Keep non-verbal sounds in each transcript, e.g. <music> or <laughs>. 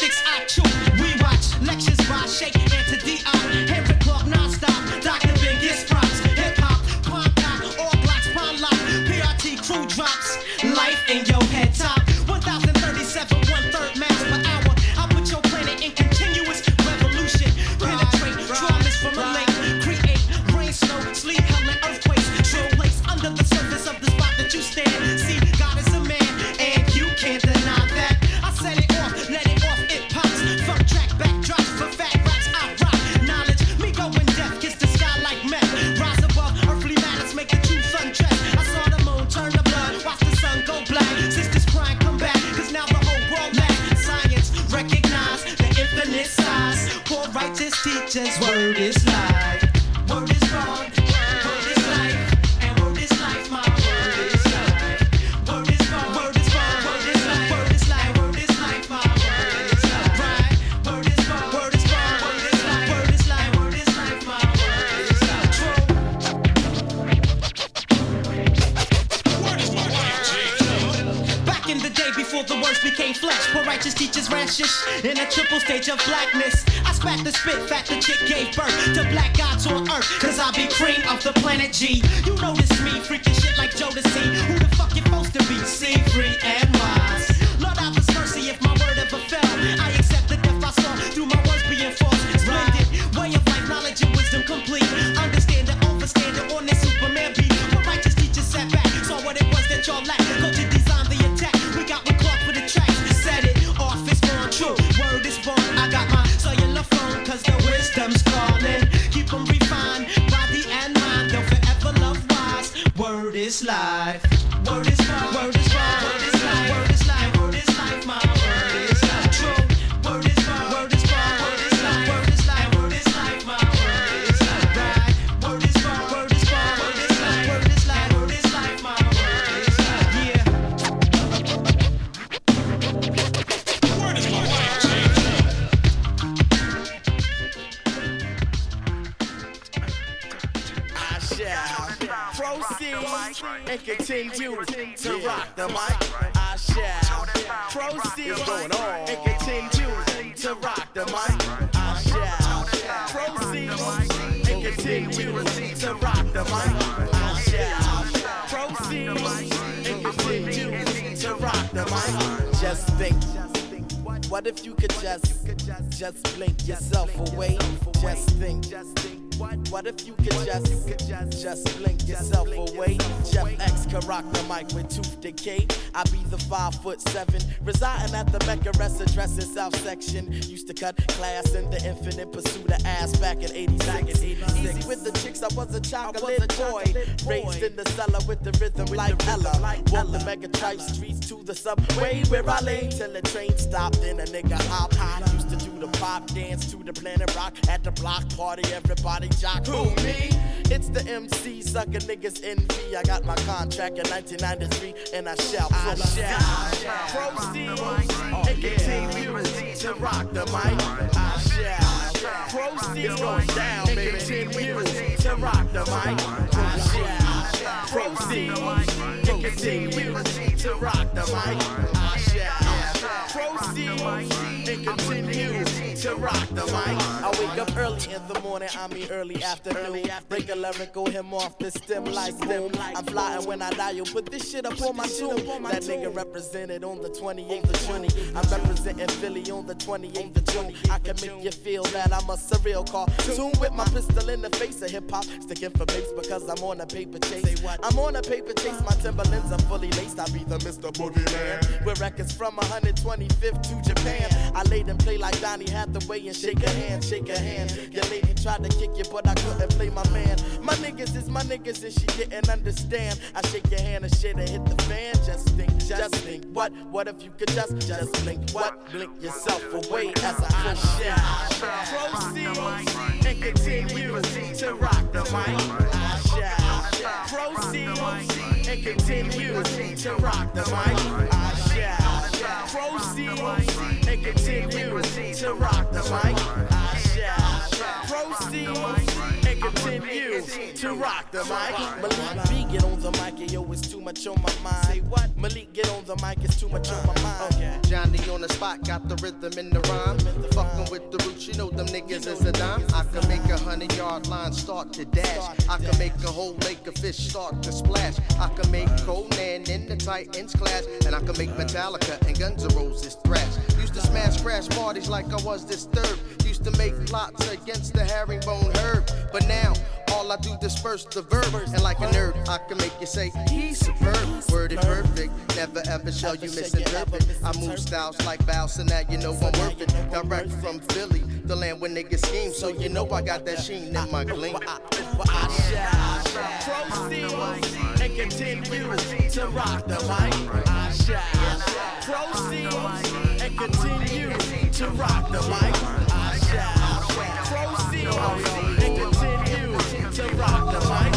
I chew. We watch lectures by Shake and at the Beckeress addresses South Section. Used to cut class in the infinite pursuit of ass back in 86. Easy with the chicks, I was a chocolate, was a chocolate boy. boy. Raised in the cellar with the rhythm with like the Ella. Like Walk the mega type streets to the subway where I lay. Till the train stopped and a nigga hop hot. Used to do the pop dance to the planet rock. At the block party, everybody jock. Who, me? It's the MC sucker niggas envy. I got my contract in 1993 and I shall, I shall. I shall. proceed and to rock the mic. I shall. Proceed goes down, baby. To rock the mic. I shall. Proceed. To rock the mic. I shall. Proceed and continue to rock the mic. I wake up early in the morning, I mean early afternoon. Break a lyrical him off the stem like stem. I'm flying when I die, you put this shit up on my tomb. That nigga represented on the 28th of June. I'm representing Philly on the 28th of June. I can make you feel that I'm a surreal car. Tune with my pistol in the face of hip hop. Sticking for bass because I'm on a paper chase. I'm on a paper chase, my Timberlands are fully laced. I be the Mr. Boogeyman. With records from a hundred 125th to Japan. I laid them play like Donny Hathaway and shake a hand, shake a hand. Your lady tried to kick you, but I couldn't play my man. My niggas is my niggas and she didn't understand. I shake your hand and shit and hit the fan. Just think, just think, what? What if you could just, just blink? What? Blink yourself away as I proceed. Proceed and continue to rock the mic. I shall proceed and continue to rock the mic. I shall proceed and continue to rock the mic. I shall proceed continue to rock the mic. Malik B, get on the mic, and yo, it's too much on my mind. Say what? Malik, get on the mic, it's too much on my mind. Okay. Johnny on the spot, got the rhythm in the rhyme. Fucking with the roots, you know them niggas is a dime. I can make a hundred yard line start to dash. I can make a whole lake of fish start to splash. I can make uh. Conan in the Titans class, and I can make Metallica and Guns N' Roses thrash. Used to smash crash parties like I was disturbed. Used to make plots against the herringbone herb, but now all I do disperse the verb. And like a nerd, I can make you say he's superb. Worded perfect, never ever shall you misinterpret. I move styles like bows, so now you know I'm worth it. Direct from Philly, the land where niggas scheme, so you know I got that sheen in my gleam. Proceed and continue to rock the mic. I shall proceed and continue to rock the mic. I shall proceed rock the mic.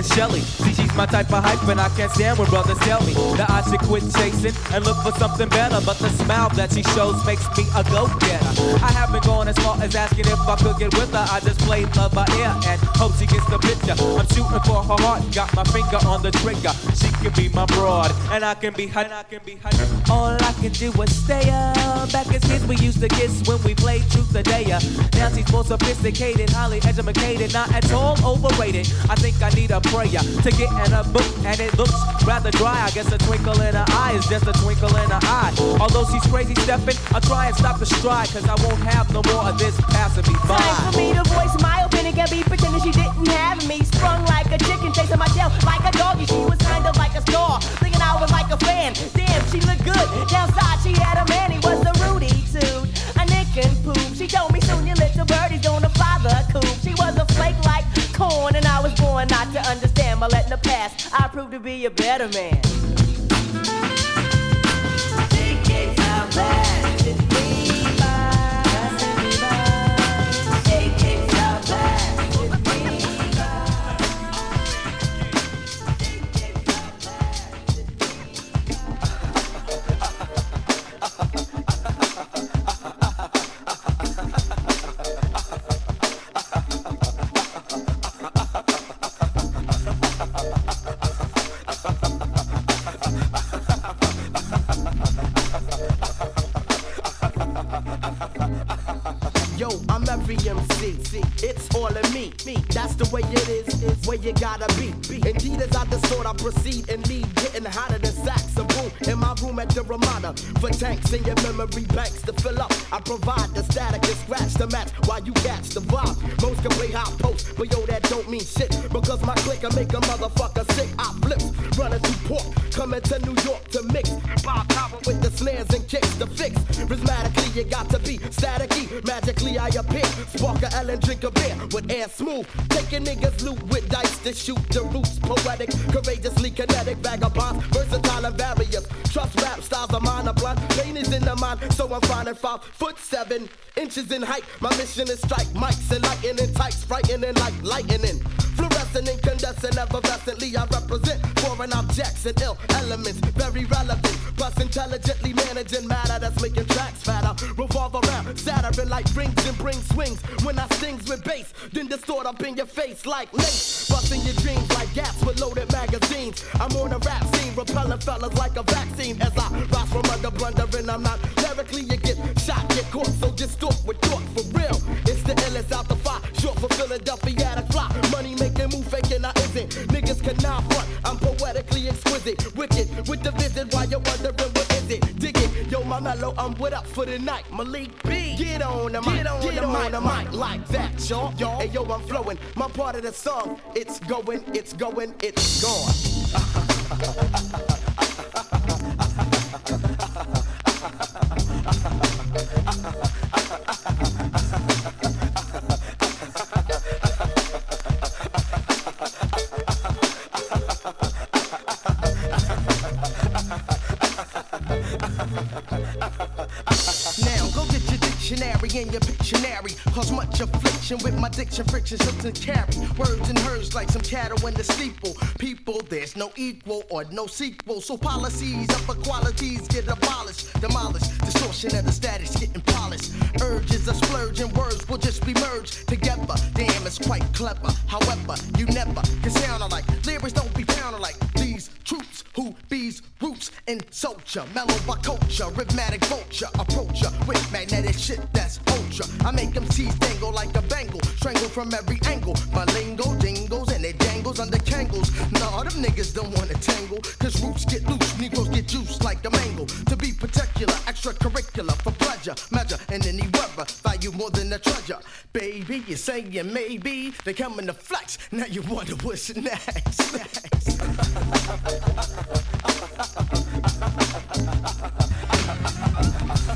And Shelly. See, she's my type of hype, and I can't stand when brothers tell me that I should quit chasing and look for something better. But the smile that she shows makes me a go-getter. I haven't gone as far as asking if I could get with her. I just play love by ear and hope she gets the picture. I'm shooting for her heart, got my finger on the trigger. She can be my broad, and I can be hot. I can be hot. All I can do is stay up. Back as kids, we used to kiss when we played truth or dare. Now she's more sophisticated, highly educated, not at all overrated. I think I need a prayer to get in a book, and it looks rather dry. I guess a twinkle in her eye is just a twinkle in her eye. Although she's crazy stepping, I'll try and stop the stride, cause I won't have no more of this passing me by. Time for me to voice my opinion, can be pretending she didn't have me. Sprung like a chicken, chasing my tail like a doggy. She was she looked good. Downside, she had a man, he was a Rudy too. A nick and poop. She told me soon your little birdie's gonna fly the coop. She was a flake like corn, and I was born not to understand. But letting the past, I proved to be a better man. Think it's bad. FEMC. Indeed, as I distort, I proceed and lead, getting hotter than sacks of in my room at the Ramada. For tanks in your memory banks to fill up, I provide the static and scratch the match while you catch the vibe. Most can play hot post, but yo, that don't mean shit because my click can make a motherfucker sick. I flip, running through port, coming to New York to mix. Bob Copper with the snares and kicks to fix. Prismatically, you got to be staticky. Magically, I appear. Spark a L and drink a beer with air smooth. Taking niggas loot with dice to shoot the roots. Poetic, courageously kinetic, vagabonds, versatile and various. Trust rap styles of mine are blunt. Pain is in the mind, so I'm finding five foot seven inches in height. My mission is strike mics and lightning frightening like lightning. Fluorescent, incandescent, effervescently I represent foreign objects and ill elements, very relevant. Plus intelligently managing matter that's making tracks fatter. Revolve around, Saturn like rings and bring swings. When I stings with bass, then distort up in your face like lace. Busting your dreams like gas with loaded magazines. I'm on a rap scene, repelling fellas like a vaccine. As I rise from under blundering, I'm not lyrically, you get shot, get caught. So distort with thought for real. It's the illest out the fire, short for Philadelphia a fly. Money making move faking, I isn't. Niggas cannot front, I'm poetically exquisite. Wicked with the visit while you're wondering what is it. Dig it, yo, my mellow, I'm what up for the night. Malik B. Get on the mic, get on, get the, on mic, the mic like that, y'all. Yo. Hey, yo, I'm flowing. My part of the song, it's going, it's going, it's gone. <laughs> Cause much affliction with my diction, friction, and carry. Words and hers like some cattle in the steeple. People, there's no equal or no sequel. So policies of equalities get abolished, demolished. Distortion of the status getting polished. Urges of splurging words will just be merged together. Damn, it's quite clever. However, you never can sound alike. Lyrics don't be found alike. Who bees roots in soldier. Mellow by culture, rhythmatic vulture. Approach with magnetic shit that's ultra. I make them tease dangle like a bangle. Strangle from every angle. My lingo dingles and it angles under Kangols. Nah, them niggas don't wanna tangle. Cause roots get loose, Negroes get juiced like the mango. To be particular, extracurricular for pleasure, measure, and any weather. Value more than a treasure. Baby, you're saying maybe they come in the flex. Now you wonder what's next. next. <laughs>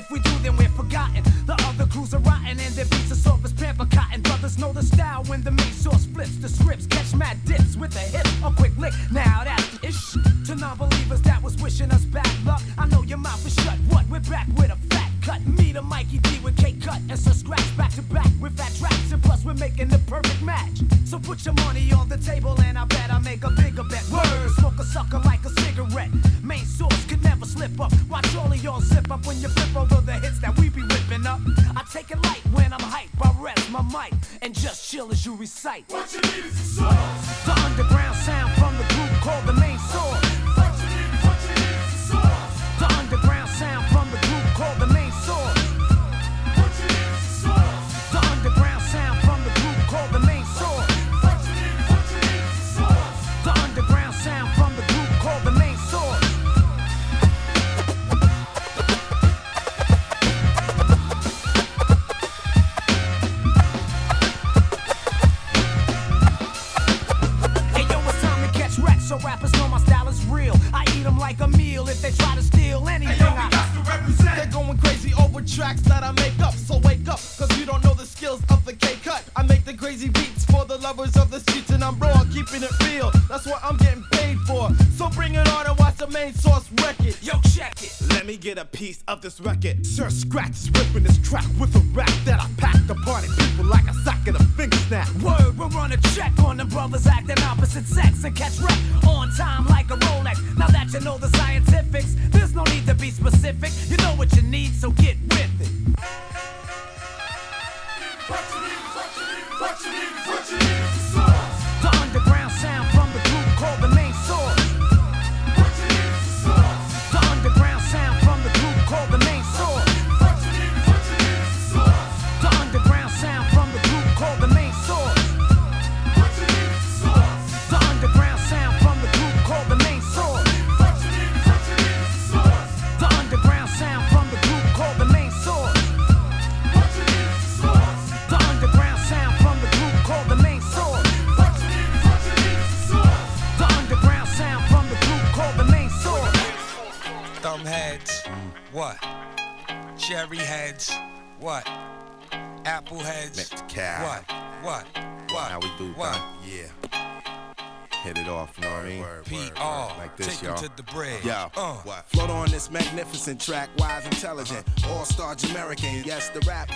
if we this. Sir Scratch is ripping this track with a rap that I pack the party people like a sock in a finger snap. Word, we're run a check on them brothers acting opposite sex and catch rep on time like a Rolex. Now that you know the scientifics, there's no need to be specific. You know what you need, so get with it. The magnificent track, wise, intelligent, all-star Jamaican. Yes, the rap.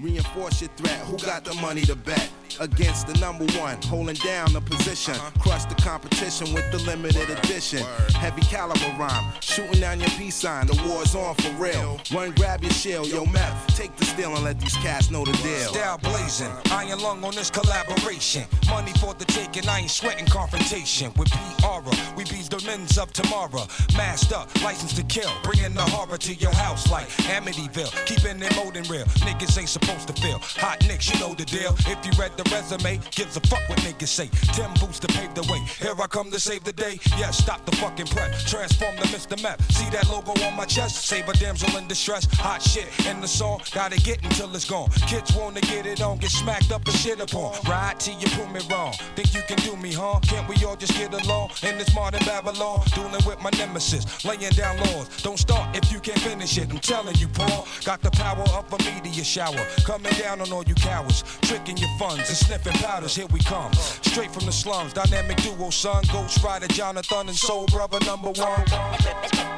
Reinforce your threat. Who got the money to bet? Against the number one, holding down the position. Crush the competition with the limited edition. Heavy caliber rhyme, shooting down your peace sign. The war's on for real. Run, grab your shield, yo, meth. Take the steel and let these cats know the deal. Style blazing, iron lung on this collaboration. Money for the taking, I ain't sweating confrontation. With PR, we be the men's of tomorrow. Masked up, license to kill, bringing the horror to your house like Amityville. Keeping it molding real, niggas ain't supposed to feel. Hot nicks, you know the deal. If you read the resume, gives a fuck what niggas say. Tim boots to pave the way. Here I come to save the day. Yeah, stop the fucking prep. Transform the Mr. Map. See that logo on my chest? Save a damsel in distress. Hot shit in the song, gotta get until it's gone. Kids wanna get it on, get smacked up and shit upon. Ride till you prove me wrong. Think you can do me, huh? Can't we all just get along in this modern Babylon? Dueling with my nemesis, laying down laws. Don't start if you can't finish it. I'm telling you, Paul. Got the power of a meteor shower. Coming down on all you cowards. Tricking your funds and sniffing powders. Here we come. Straight from the slums. Dynamic duo, son. Ghost Rider, Jonathan, and Soul Brother number one.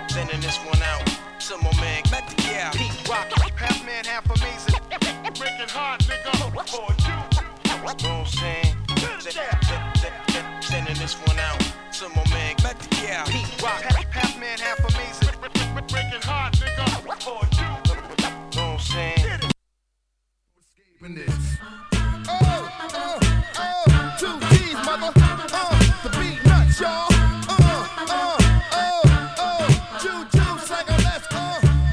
Sending this one out to my man. Yeah. Pete Rock, half man, half amazing. Breaking hard, nigga, for you. Know what I'm saying? Send- send- send- send- Sending this one out to my man. Yeah. Pete Rock, half, half man, half amazing. Breaking hard, nigga, for you. Oh, oh, oh, two G's, mother. Uh, the Beatnuts, y'all. Uh, uh, uh, uh oh, oh, Jew, Jew, Sega, let's go.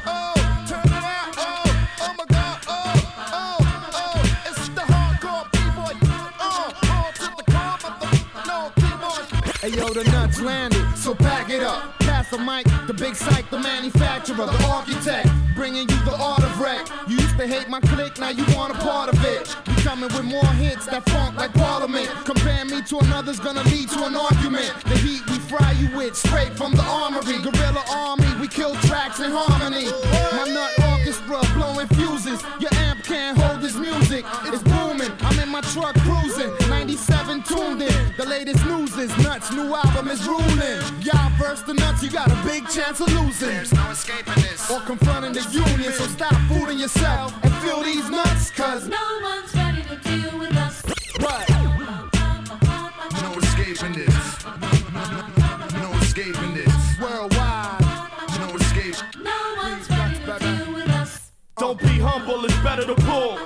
Oh, turn it out. Oh, oh my God. Oh, oh, oh, it's the hardcore B-boy. Uh, on to the car, but the no keyboard. Hey yo, the nuts landed, so pack it up. Pass the mic, the big psych, the manufacturer, the architect, bringing you the art of wreck. You used to hate my clique, now you want a part of it. We coming with more hits that funk like Parliament. Compare me to another's gonna lead to an argument. The heat we fry you with, straight from the armory. Guerrilla army, we kill tracks in harmony. My nut orchestra blowing fuses. Your amp can't hold this music. It's booming. I'm in my truck cruising. 97 tuned in. The latest news is nuts. New album is ruling. Y'all verse the nuts, you got a big chance of losing. There's no escaping this. Or confronting the union. So stop fooling yourself and feel these nuts. Cause No one's ready to deal with us. what? No escaping this. No escaping this. Worldwide. No escape. No one's ready to deal with us. Don't be humble, it's better to pull.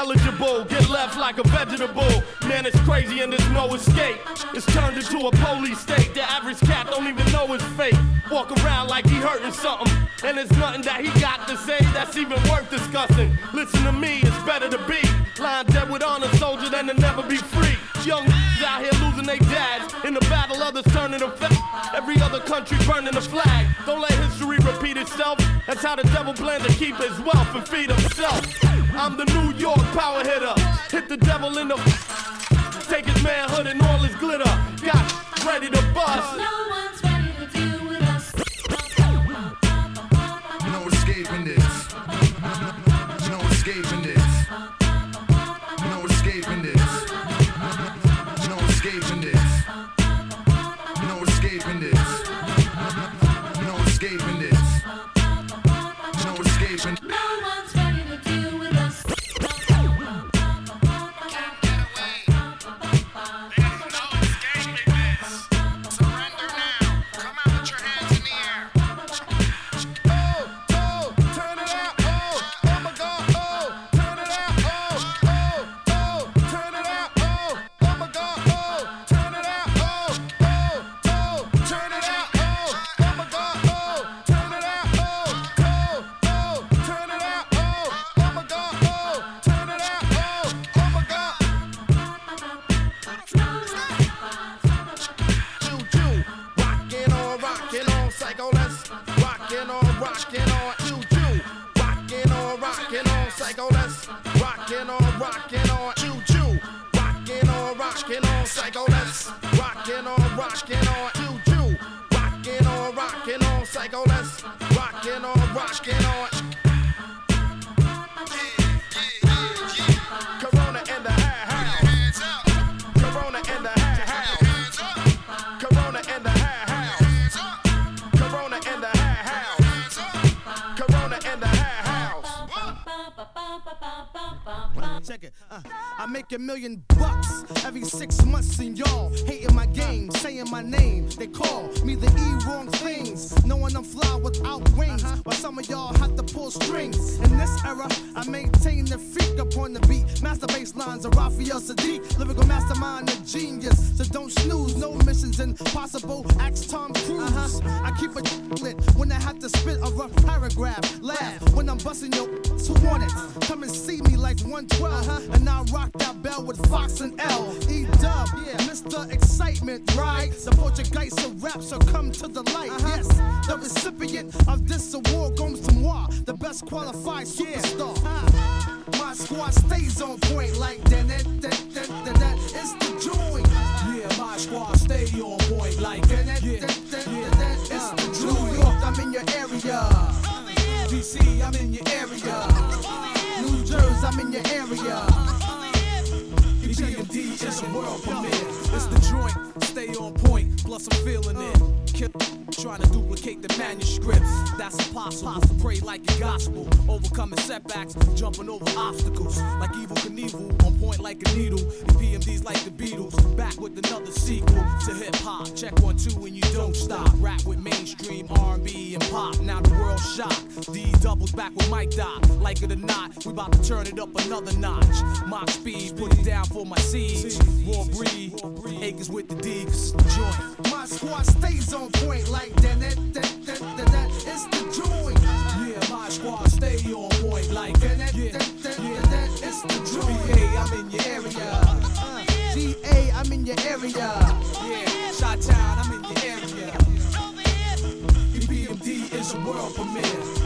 Eligible, get left like a vegetable. Man, it's crazy and there's no escape. It's turned into a police state. The average cat don't even know his fate. Walk around like he hurting something. And it's nothing that he got to say that's even worth discussing. Listen to me, it's better to be Lying dead with honor, soldier, then to never be free. Young out here losing their dads. In the battle, others turning to fact. Every other country burning the flag. Don't let history repeat itself. That's how the devil plans to keep his wealth and feed himself. I'm the New York power hitter. Hit the devil in the. Take his manhood and all his glitter. Got ready to bust. No one's ready to deal with us. No escaping this. Check it. Uh, I make a million bucks every six months, and y'all hating my game, saying my name. They call me the E wrong things, knowing I'm fly without wings. While some of y'all have to pull strings. In this era, I maintain the freak upon the beat. Master bass lines of Raphael Saadiq, lyrical mastermind, a genius. So don't snooze, no missions impossible. Axe Tom Cruise. I keep it lit when I have to spit a rough paragraph. Laugh when I'm busting your who want it. Come and see me like 112, and I rock that bell with Fox and L. E Dub, yeah, Mr. Excitement, right? The Portuguese of rap, so come to the light. Uh-huh. Yes, the recipient of this award goes to moi, the best qualified superstar. Uh-huh. My squad stays on point like that. It's the joint. Yeah, my squad stay on point like that. It's the uh-huh. New York, I'm in your area. DC, I'm in your area. New Jersey, I'm in your area. EPMD is a world premiere. It's the joint, stay on point, plus I'm feeling it. Kill, trying to duplicate the manuscripts. That's impossible. Pray like a gospel, overcoming setbacks, jumping over obstacles. Like Evel Knievel, on point like a needle. EPMD's like the Beatles, back with another sequel to hip hop. Check one, two, and you don't stop. Rap with mainstream R&B and pop. Now the world shocked. D doubles back with Mike Doc. Like it or not, we about to turn it up another notch. Mock speed, put it down for my siege. Raw breed, acres with the D, 'cause it's the joint. My squad stays on point like that. that, that, that, that, that. It's the joint. Yeah, my squad stay on point like that. that, Yeah, that, that, yeah. that, that. It's the joint. BA, I'm in your area. Uh, GA, I'm in your area. Yeah, Shot Town, I'm in your area. EPMD is a world premiere.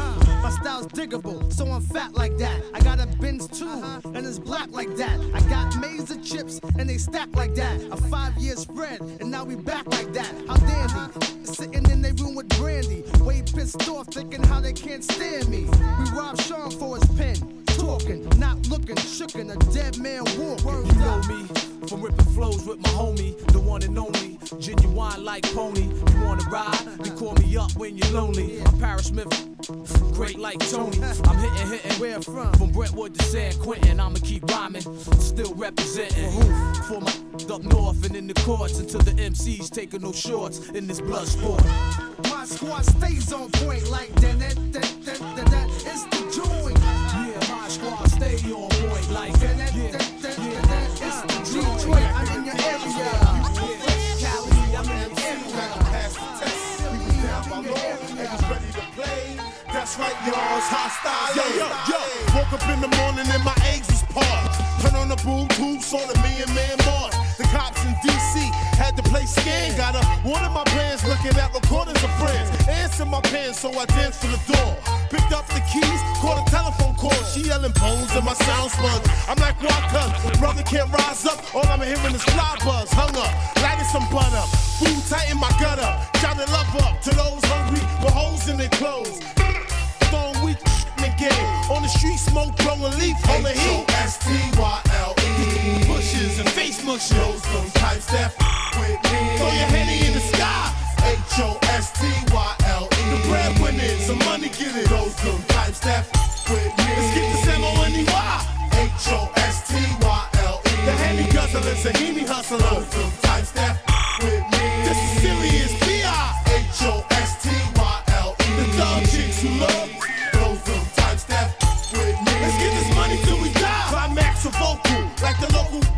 My style's diggable, so I'm fat like that. I got a Benz too, and it's black like that. I got maize of chips, and they stack like that. A five year spread, and now we back like that. How dandy. Sitting in their room with brandy. Way pissed off, thinking how they can't stand me. We robbed Sean for his pen. Talking, not looking, shookin' a dead man walking. You know me from ripping flows with my homie, the one and only, genuine like pony. You wanna ride? You call me up when you're lonely. I'm Parrish Smith, great like Tony. <laughs> I'm hitting, hitting. Where from? From Brentwood to San Quentin, I'ma keep rhyming, still representing. For my up north and in the courts until the MCs taking no shorts in this blood sport. My squad stays on point like that. that, that, that, that, My squad stay on point like that. Yeah, yeah. It's the Detroit, I'm in your area. Cali, I'm in your area. That's right, y'all. It's hostile. Yo, yo, yo. Woke up in the morning and my eggs parched. Turn on the boom tube, saw the million man march. The cops in DC had to play scan. Got a one of my plans looking at recordings of friends. Answer my pen, so I danced for the door. Picked up the keys, called a telephone call. She yelling bones in my sound sponge. I'm like, why, cuz? Brother can't rise up. All I'm hearing is fly buzz. Hung up, lighting some butt up. Food tight in my gut up. Shouting love up to those hungry with holes in their clothes. Throwing weak in the game. On the street, smoke, blowing leaf, holding heat. S-T-Y-L-E. Bushes and face mushes. Those some types that f- with me. Throw your henny in the sky. H-O-S-T-Y-L-E. The breadwinners, some money get it. Those some types that f- with me. Let's get the M-O-N-E-Y. H-O-S-T-Y-L-E. The henny guzzlers, the henny hustlers. Those some types that f- with me. This is serious B.I. H-O-S-T-Y-L-E. The dog chicks who love. Let's get this money till we die. Climax of vocal, like the local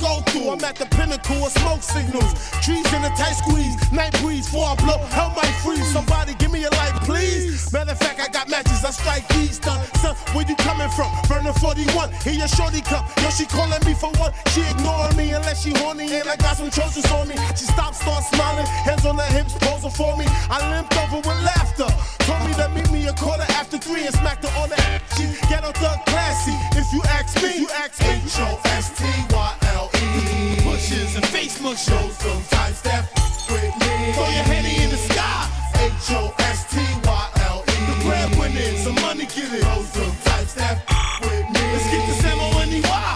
go through. I'm at the pinnacle of smoke signals. Trees in a tight squeeze, night breeze before I blow. Hell might freeze. Somebody give me a light, please. Matter of fact, I got matches I strike these done. Son, where you coming from? Burning 41. Here your shorty cup. Yo, she calling me for what? She ignoring me unless she horny and I got some choices on me. She stopped, start smiling, hands on her hips, posing for me. I limped over with laughter. Told me to meet me a quarter after three and smacked her on the She get out thug classy. If you ask me, you ask me. H-O-S-T-Y-L-E. Pushes and face mushes. Show some time step with me. Throw your henny in the sky. H-O-S-T-Y-L-E. The breadwinning, some money get it. Show some time step with me. Let's get this M-O-N-E-Y.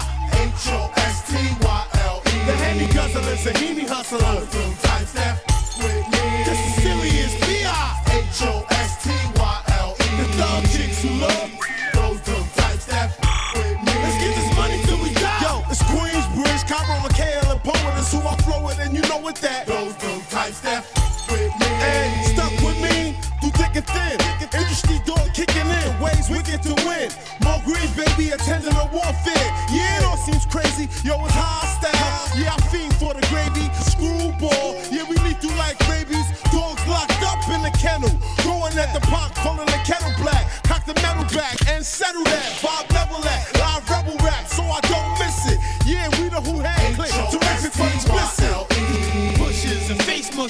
H-O-S-T-Y-L-E. The handy guzzlers, the heemy hustlers. Show some time step with me. The Sicilians, B.I. H-O-S-T-Y-L-E. The thug chicks who love. Know what that. Show some time step with me. And stuck with me through thick and thin. Industry door kicking in, ways wicked to win. More greens, baby, attending a warfare. Yeah, it all seems crazy. Yo, it's high style. Yeah, I fiend for the gravy. Screwball. Yeah, we lead through like babies. Dogs locked up in the kennel. Going at the pot, calling the kettle black. Cock the metal back and settle that. Bob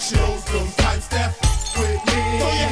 and face mushes. Show some time step with me.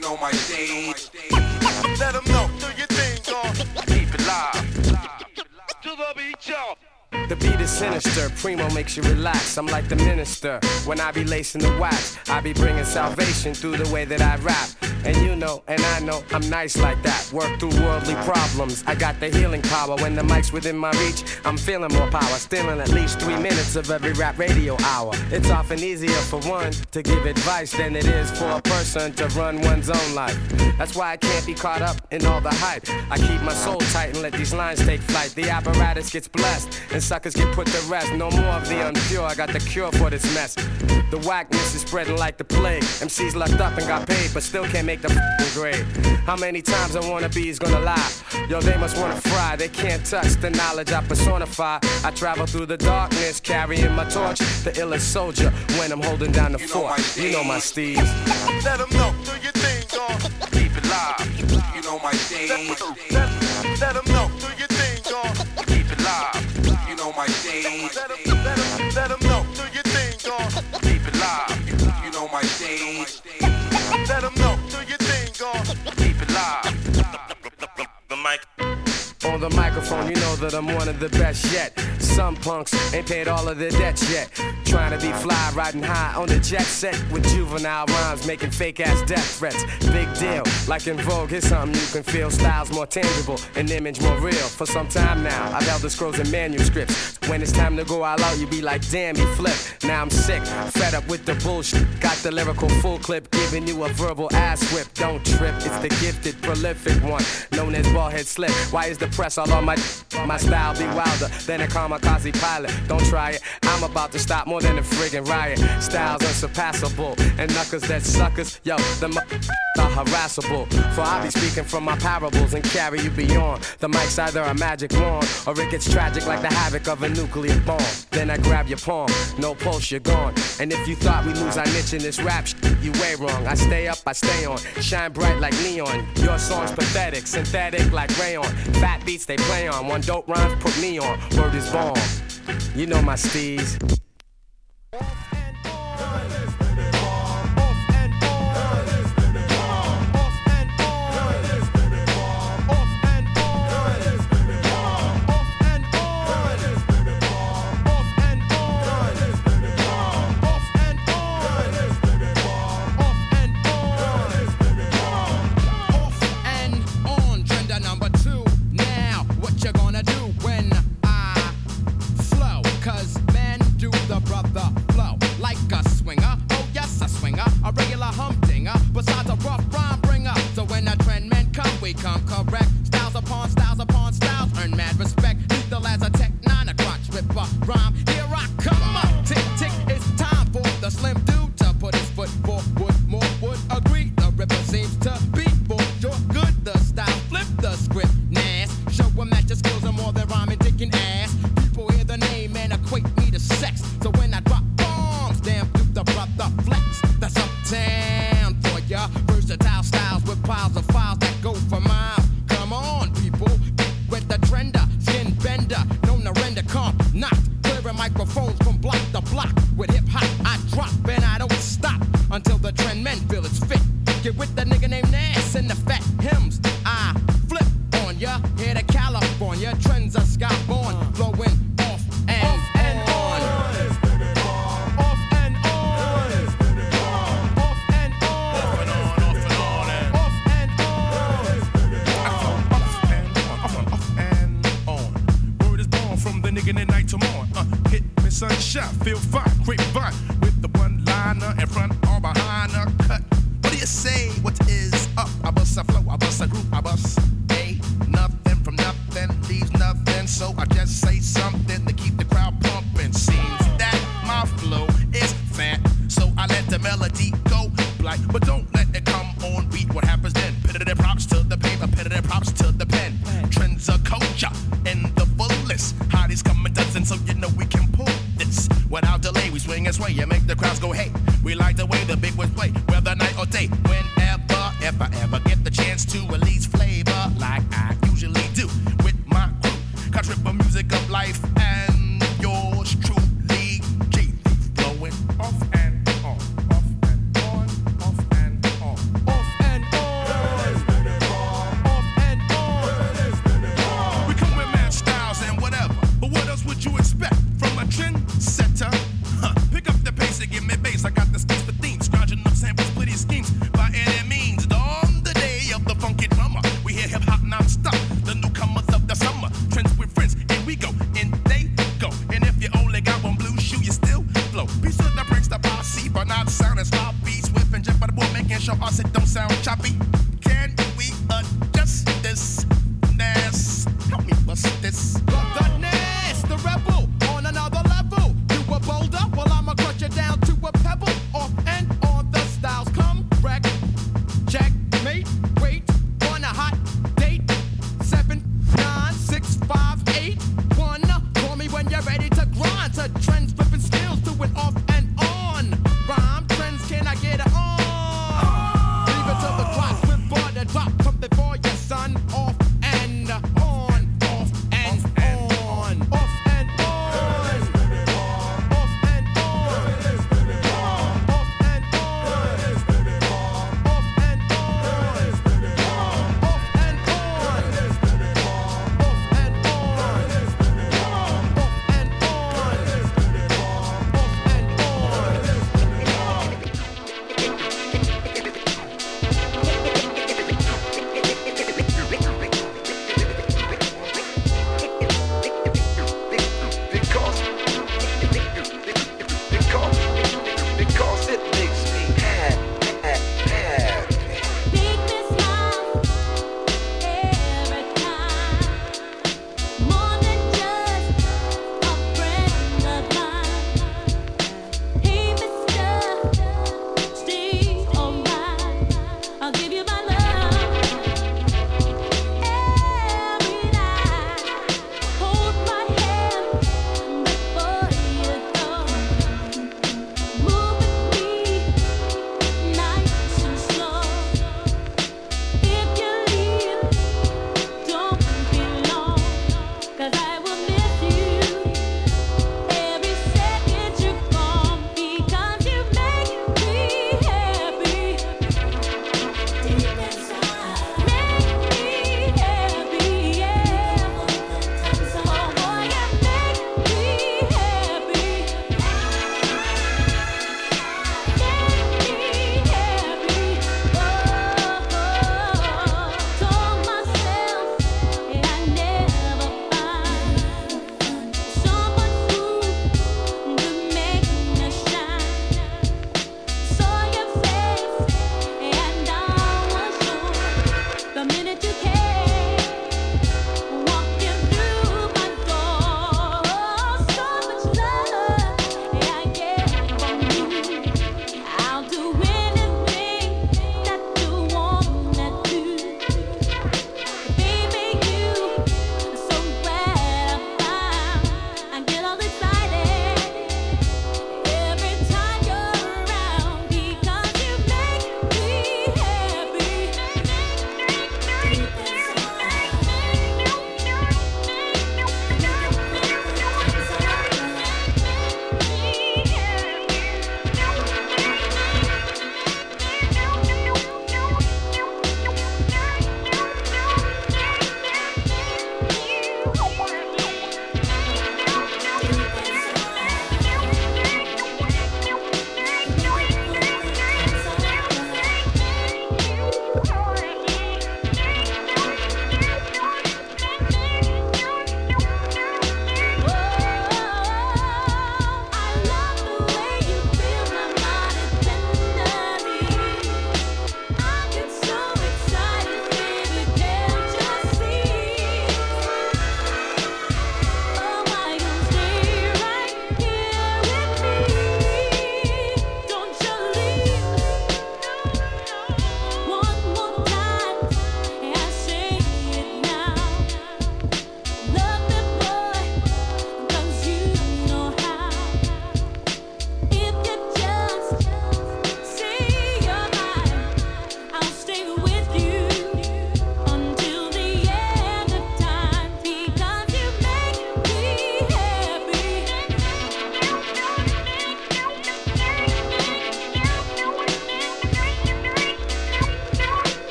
You know my stage. Let them know, do your thing, dog. Keep it live. To the beat, y'all. The beat is sinister, Primo makes you relax. I'm like the minister. When I be lacing the wax, I be bringing salvation through the way that I rap. And you know, and I know, I'm nice like that. Work through worldly problems. I got the healing power. When the mic's within my reach, I'm feeling more power. Stealing at least three minutes of every rap radio hour. It's often easier for one to give advice than it is for a person to run one's own life. That's why I can't be caught up in all the hype. I keep my soul tight and let these lines take flight. The apparatus gets blessed and suckers get put to rest. No more of the unpure. I got the cure for this mess. The whackness is spreading like the plague. MCs locked up and got paid, but still can't make the f***ing grade. How many times I wanna be is gonna lie? Yo, they must wanna fry. They can't touch the knowledge I personify. I travel through the darkness, carrying my torch. The illest soldier when I'm holding down the fort. You know my steez. Let them know, do your thing, dog. Keep it live. You know my stage. Let, let them know, do your thing, dog. Keep it live. Let them, know, do your thing, know my mic. On the microphone, you know that I'm one of the best yet. Some punks ain't paid all of their debts yet. Trying to be fly, riding high on the jet set with juvenile rhymes, making fake ass death threats. Big deal, like in Vogue, here's something you can feel. Styles more tangible, an image more real. For some time now, I've held the scrolls and manuscripts. When it's time to go all out, you be like, damn, you flip. Now I'm sick, fed up with the bullshit. Got the lyrical full clip, giving you a verbal ass whip. Don't trip, it's the gifted, prolific one, known as Baldhead Slick. Why is the press all on my My style be wilder than a kamikaze pilot. Don't try it, I'm about to stop more than a friggin' riot. Styles unsurpassable, and knuckers that suckers, yo, the are harassable. For I be speaking from my parables and carry you beyond. The mic's either a magic wand, or it gets tragic like the havoc of a new nuclear bomb. Then I grab your palm, no pulse, you're gone. And if you thought we lose our niche in this rap, sh- you way wrong. I stay up, I stay on, shine bright like neon. Your song's pathetic, synthetic like rayon. Fat beats they play on, one dope rhymes put me on. Word is bomb. You know my steez.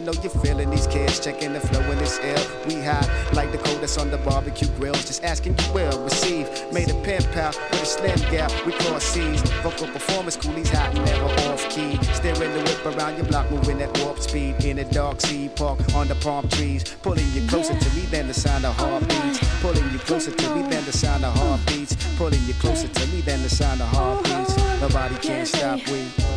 I know you're feeling these kids checking the flow in it's ill. We hot like the coldest on the barbecue grills. Just asking you will receive. Made a pen pal with a slim gap. We cross seas. Vocal performance, coolies hot, never off key. Steering the whip around your block, moving at warp speed. In the dark sea park on the palm trees. Pulling you closer yeah. to me than the sound of heartbeats. Pulling you closer to me than the sound of heartbeats. Pulling you closer to me than the sound of heartbeats. Nobody can stop we.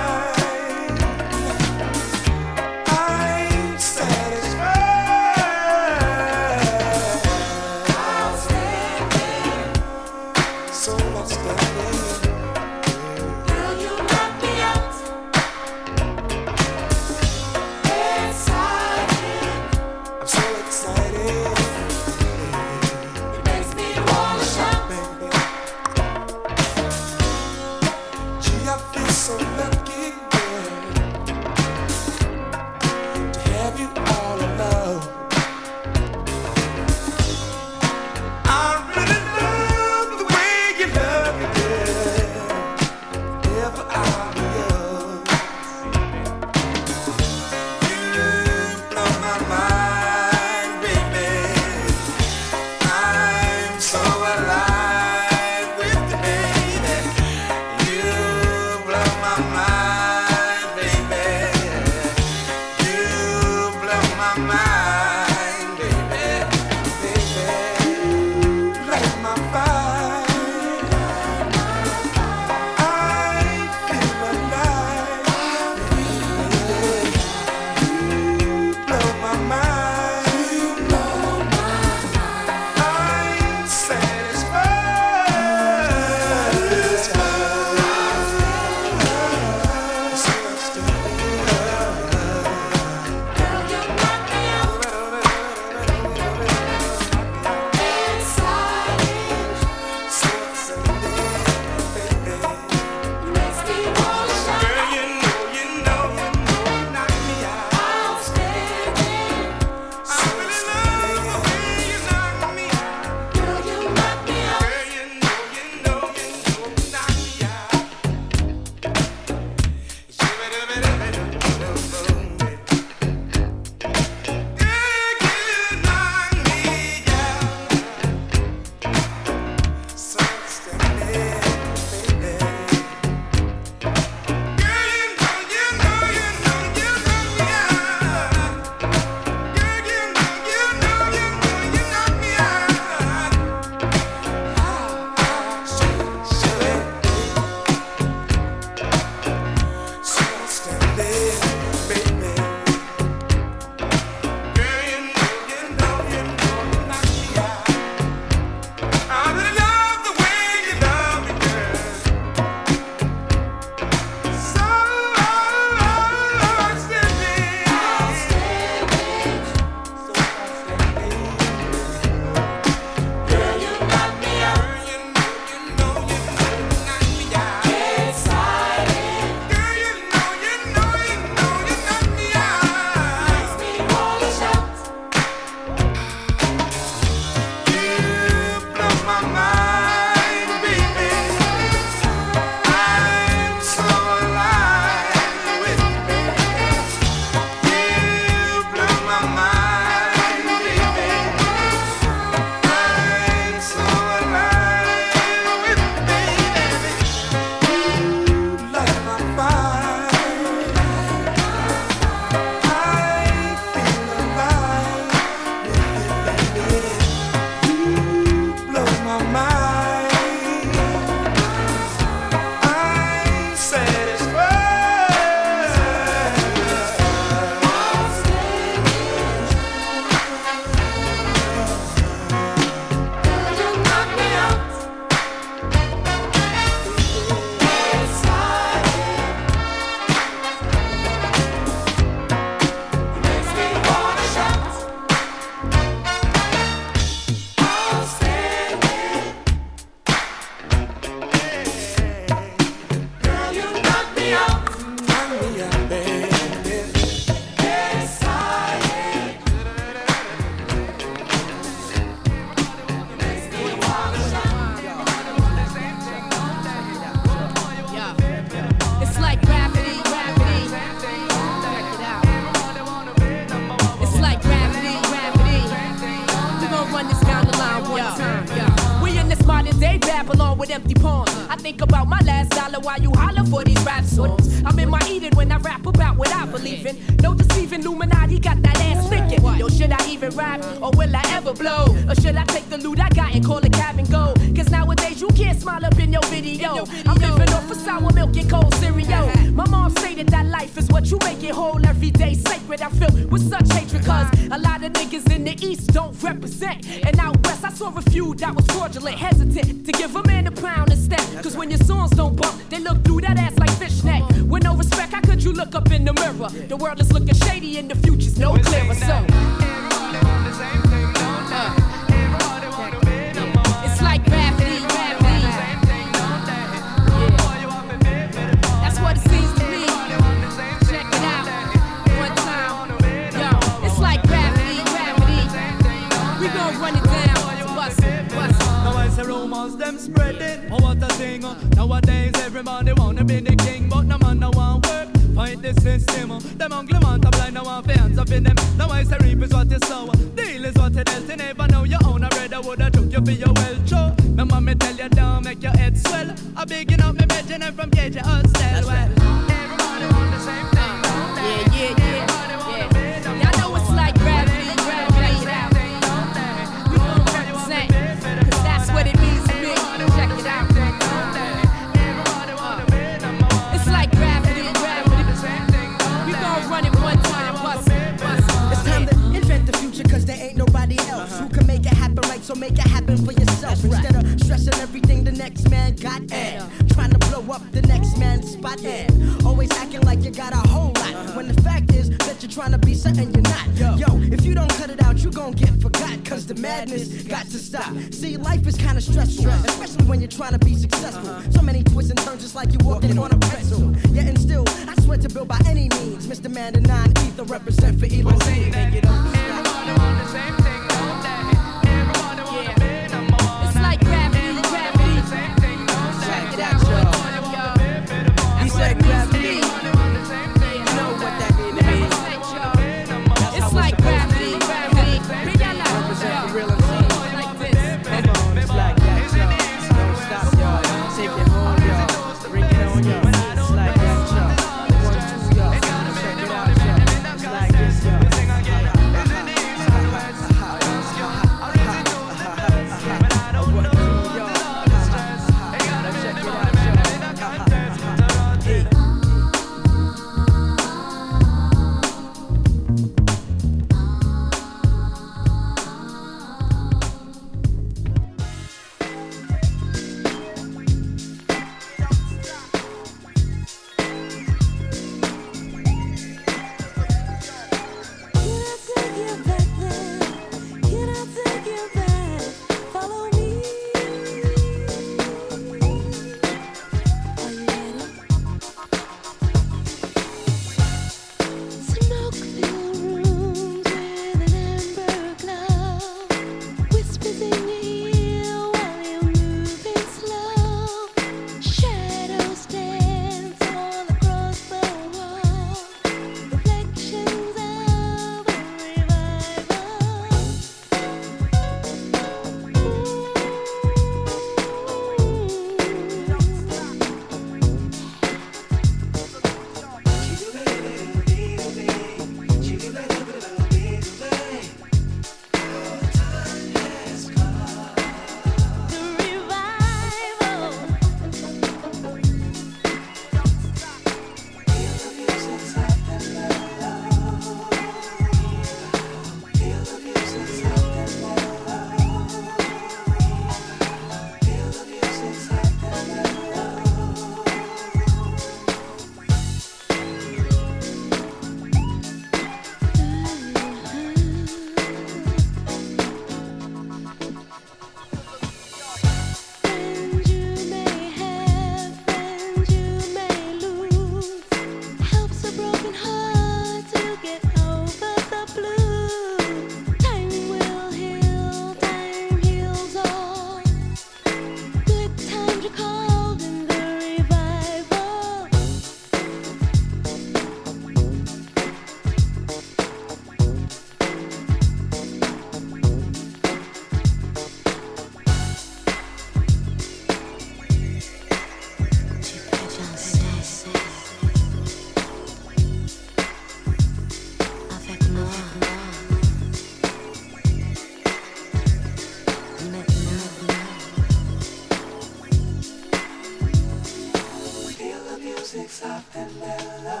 Soft and mellow.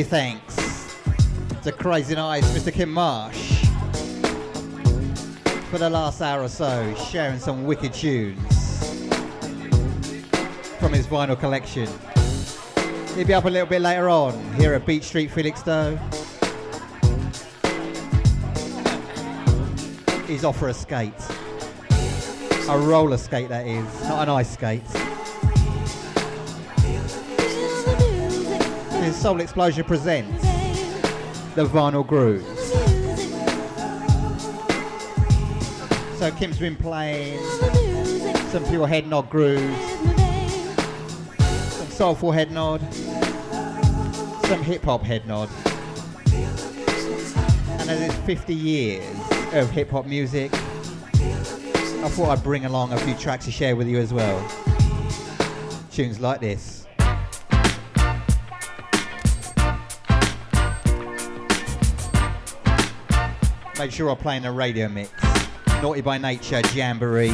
Many thanks to krazynice, Mr. Kim Marsh, for the last hour or so, sharing some wicked tunes from his vinyl collection. He'll be up a little bit later on here at Beach Street, Felixstowe. He's off for a skate. A roller skate, that is, not an ice skate. Soul Explosion presents the Vinyl Groove. So Kim's been playing some pure head nod grooves, some soulful head nod, some hip hop head nod. And as it's 50 years of hip hop music, I thought I'd bring along a few tracks to share with you as well. Tunes like this. Make sure I play in the radio mix. Naughty by Nature, Jamboree.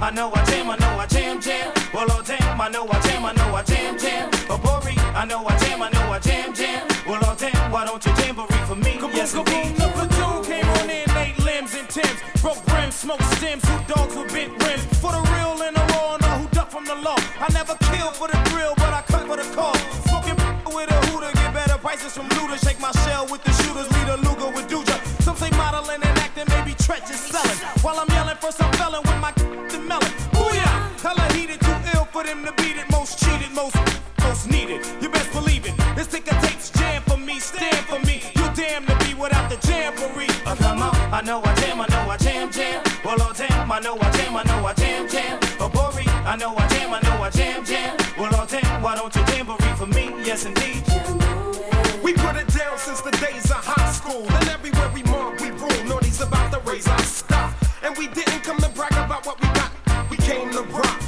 I know I jam, I know I jam, jam. Well, oh damn, I know I jam, I know I jam, jam. Oh, Bori, I know I jam, I know I jam, jam. Well, oh damn, why don't you jamboree for me? Kaboom, yes, kaboom, the platoon came on in, laid limbs and Timbs. Broke brims, smoked stems, who dogs with bent rims. For the real and the raw, and all who duck from the law. I never kill for the thrill, but I cut for the call. Smoking with a hooter, get better prices from looters. Shake my shell with the shooters, lead a know I jam, I know I jam, jam. Well, oh damn, I know I jam, I know I jam, jam. Oh, Bori, I know I jam, I know I jam, jam. Well, oh damn, why don't you jamboree for me? Yes, indeed. We put it down since the days of high school. And everywhere we mark, we rule. Naughty's about to raise our stock. And we didn't come to brag about what we got. We came to rock.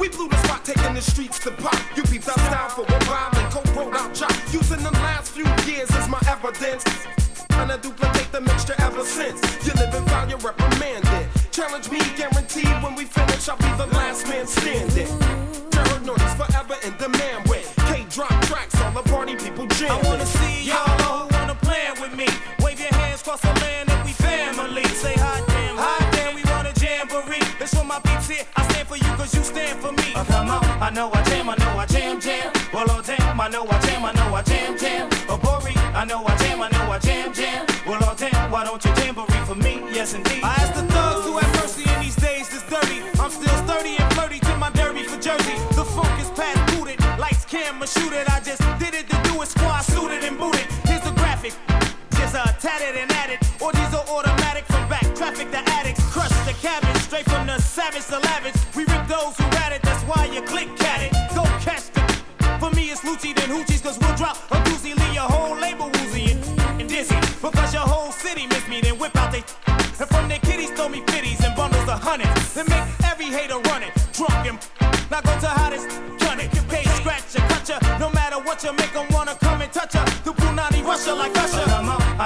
We blew the spot, taking the streets to pop. You peeped our style for a while and co-wrote our job. Using the last few years as my evidence. Challenge me, guaranteed when we finish, I'll be the last man standing. Terror Naughty's forever in demand with K-drop tracks, all the party people jam. I wanna see y'all who wanna plan with me. Wave your hands across the land and we family. Say hot damn, hot damn, we want a jamboree. This for my peeps here. I stand for you cause you stand for me. Uh, come on, I know I jam, I know I jam, jam. Well, oh damn, I know I jam, I know I jam, jam. Oh, Bori, I know I jam, I know I jam, jam. Well, oh damn, why don't you jamboree for me? Yes, indeed. I shoot it. I just did it to do it, squad suited and booted. Here's the graphic. Just uh, tatted and added. Or these are automatic from back traffic to addicts. Crush the cabbage straight from the savage to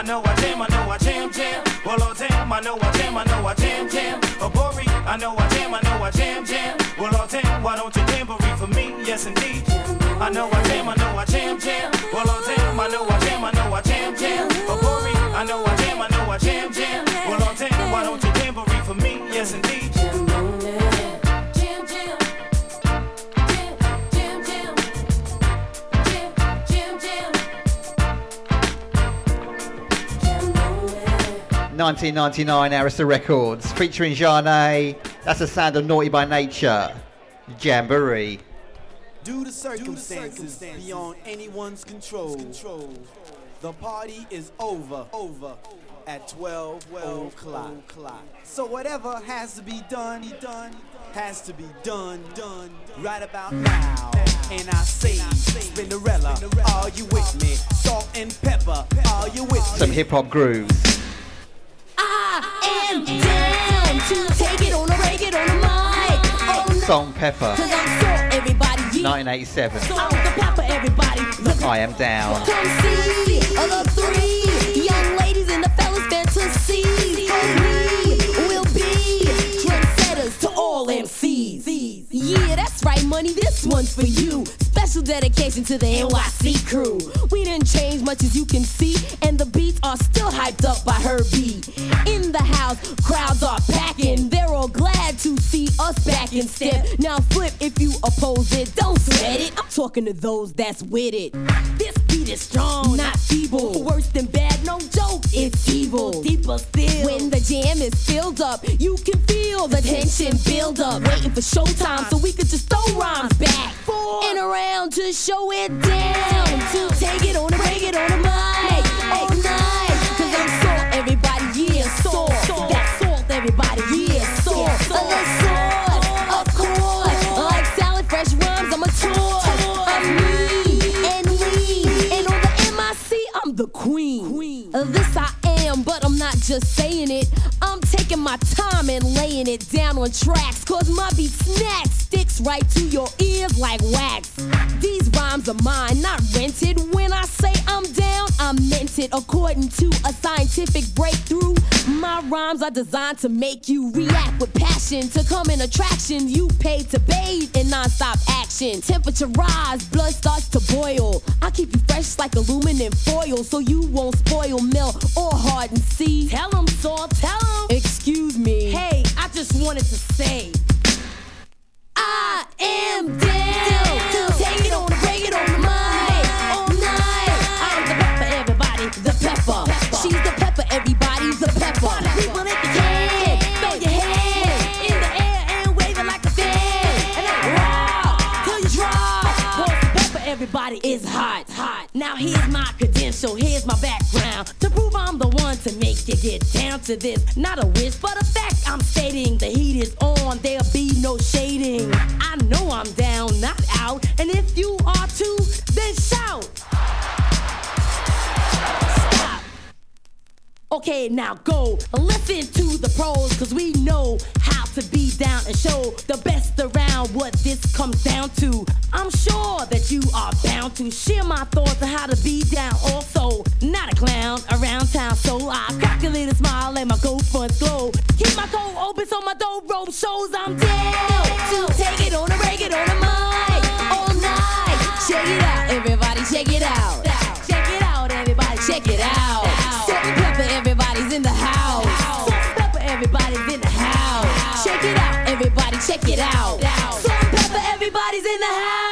know I jam, I know I jam, jam. Well, oh damn, I know I jam, I know I jam, jam. A Bori, I know I jam, I know I jam, jam. Well, oh damn, why don't you jamboree for me? Yes, indeed. I know I jam, I know I jam, jam. Well, oh damn, I know I jam, I know I jam, jam. A Bori, I know I jam, 1999 Arista Records featuring Zhané. That's the sound of Naughty by Nature. Jamboree. Due to circumstances beyond anyone's control, the party is over, over at 12, 12 o'clock. So whatever has to be done, done, has to be done, done right about now. And I say, Spinderella, are you with me? Salt and pepper, are you with me? Some hip hop grooves. I am down to take it on a break it on a mic. Oh Salt Pepper. cause I'm so everybody. 1987. Salt the pepper, everybody. Look, I am down. come see the three young ladies and the fellas fantasies. We will be trendsetters to all MCs. Yeah, that's right, money. This one's for you. Special dedication to the NYC crew. We didn't change much as you can see, and the beats are still hyped up by Hurby. In the house, crowds are packing. They're all glad to see us back in step. Now flip if you oppose it. Don't sweat it. I'm talking to those that's with it. This beat is strong, not feeble. Worse than bad, no joke. It's evil. Deeper still. When the jam is filled up, you can feel the tension build up. Waiting for showtime so we could just throw rhymes back and around to show it down. To take it on and break it on the mic. All night. Cause I'm salt, everybody, yeah, salt. That's salt, everybody, yeah, salt. A little sauce, of course. Like salad, fresh rhymes, I'm a tour. I'm me and we. And on the MIC, I'm the queen. Uh, This I but I'm not just saying it. I'm taking my time and laying it down on tracks. Cause my beat snack sticks right to your ears like wax. These rhymes are mine, not rented. When I say I'm down, I meant it. According to a scientific breakthrough, my rhymes are designed to make you react with passion. To come in attraction, you pay to bathe in non-stop action. Temperature rise, blood starts to boil. I keep you fresh like aluminum foil, so you won't spoil, melt, or harden. See, Tell 'em, Saul, tell 'em. Excuse me. Hey, I just wanted to say. I am down to take it on and break it on the mic all night. I'm the pepper, everybody, the pepper. She's the pepper, everybody, the pepper. People if you can, throw your hand in the air and wave it like a fan. And then rock till you drop. Once the pepper, everybody is hot. Now here's my credential, here's my background to prove I'm the one to make you get down to this. Not a wish, but a fact. I'm stating the heat is on. There'll be no shading. I know I'm down, not out. And if you are too, then shout. Stop. Okay, now go listen to the pros, cause we know to be down and show the best around what this comes down to. I'm sure that you are bound to share my thoughts on how to be down also. Not a clown around town, so I crack a smile and my gold fronts glow. Keep my coat open so my dope rope shows I'm down to take it on and break it on the mic all night. Check it out, everybody, check it out. Check it out. Salt-N-Pepa, everybody's in the house.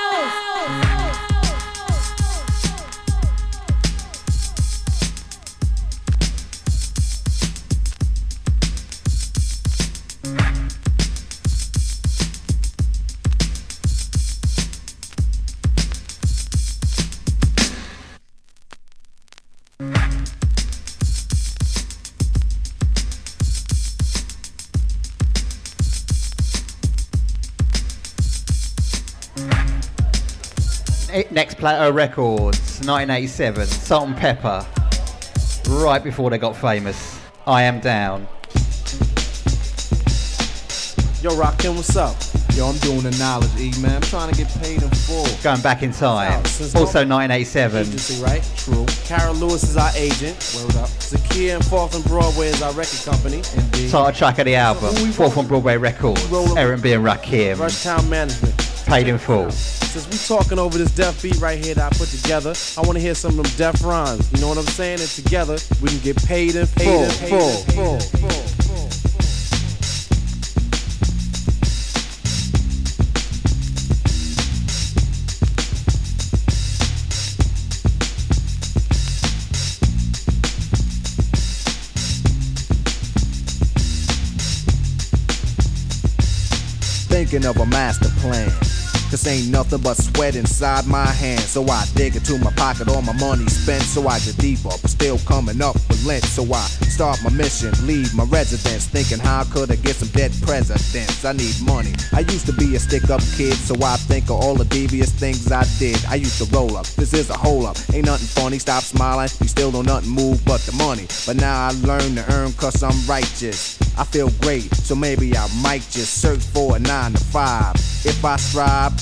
Next Plateau Records, 1987. Salt-N-Pepa. Right before they got famous. I am down. Yo, Rakim, what's up? Yo, I'm doing the knowledge, E, man. I'm trying to get paid in full. Going back in time. Since Also 1987. Agency, right? True. Carol Lewis is our agent. Word up. Zakia and Fourth and Broadway is our record company. Indeed. Title track of the album. Fourth on Broadway Records. Eric B and Rakim. Rush Town Management. Paid in full. Since we talking over this deaf beat right here that I put together, I want to hear some of them deaf rhymes. You know what I'm saying? And together we can get paid in full. Paid in full, full. full. Thinking of a master plan. Cause ain't nothing but sweat inside my hands. So I dig into my pocket, all my money spent. So I get deeper, but still coming up for lint. So I start my mission, leave my residence. Thinking how could I get some dead presidents? I need money. I used to be a stick up kid, so I think of all the devious things I did. I used to roll up, this is a hole up. Ain't nothing funny, stop smiling. You still don't nothing move but the money. But now I learn to earn cause I'm righteous. I feel great, so maybe I might just search for a nine to five. If I strive,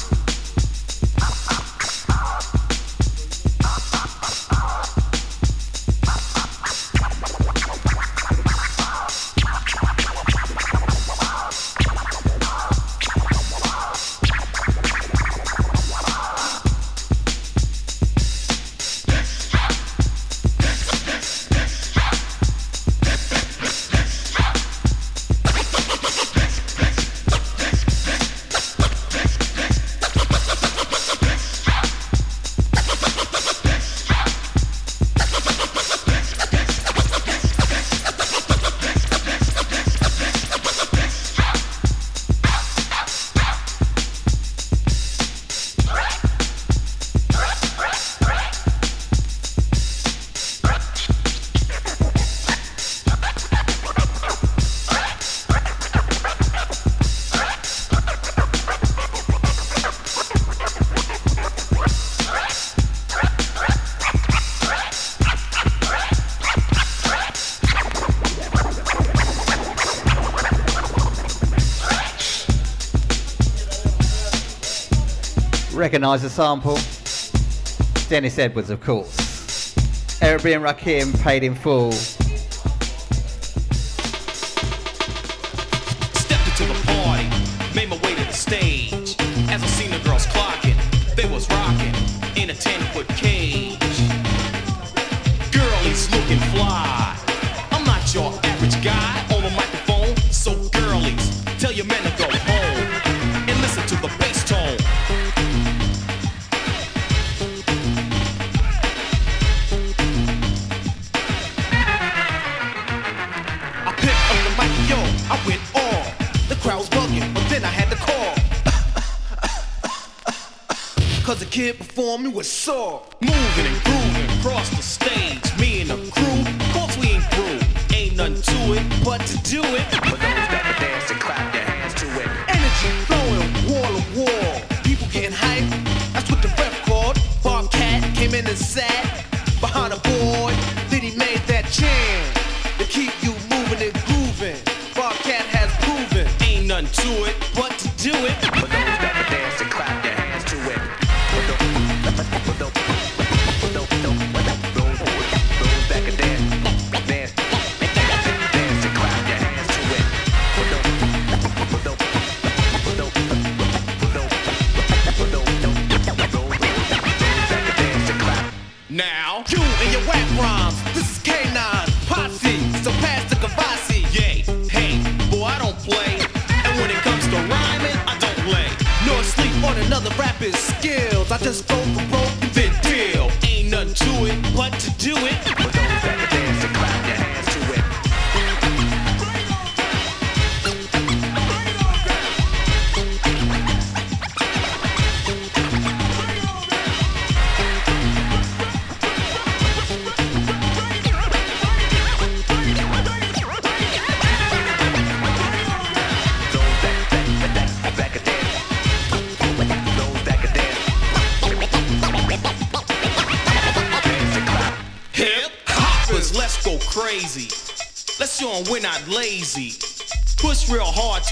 Recognise the sample? Dennis Edwards, of course. And Rakim paid in full.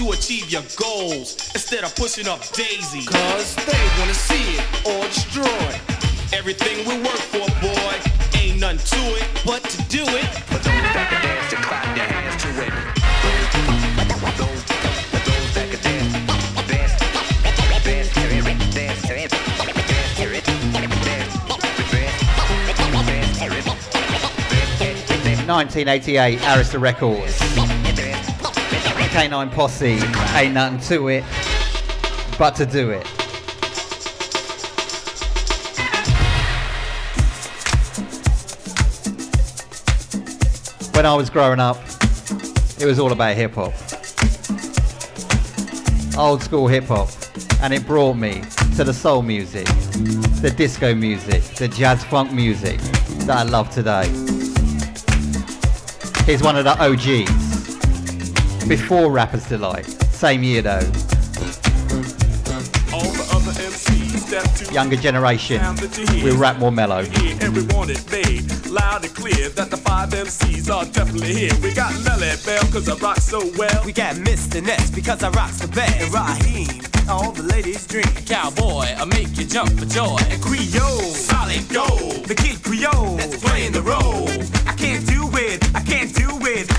to achieve your goals instead of pushing up Daisy. Cause they wanna see it all destroyed. Everything we work for, boy, ain't none to it but to do it. But those that can dance to clap their hands to it. 1988 Arista Records. K9 Posse, ain't nothing to it but to do it. When I was growing up, it was all about hip hop. Old school hip hop. And it brought me to the soul music, the disco music, the jazz funk music that I love today. He's one of the OGs. Before Rapper's Delight. Same year though. All the other MCs step to Younger generation. sound that you hear. We rap more mellow. Hear everyone is made loud and clear that the five MCs are definitely here. We got Melle Mel cause I rock so well. We got Mr. Ness because I rock the best. And Raheem, all the ladies dream. Cowboy, I make you jump for joy. And Creole, solid gold. The kid Creole, that's playing the role. I can't do it, I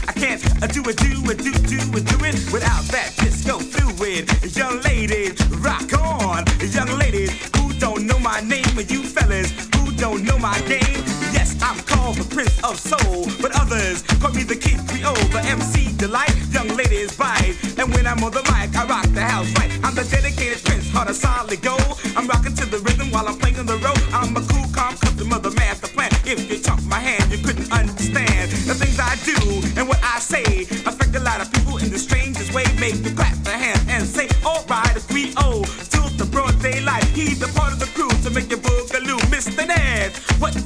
I can't do it, do it, do, do it, do it without that disco fluid. Young ladies, rock on. Young ladies who don't know my name, and you fellas who don't know my game. Yes, I'm called the Prince of Soul, but others call me the Kid Creole, the MC delight. Young ladies bite, and when I'm on the mic, I rock the house right. I'm the dedicated Prince, heart of solid gold. I'm rocking to the rhythm while I'm playing the road.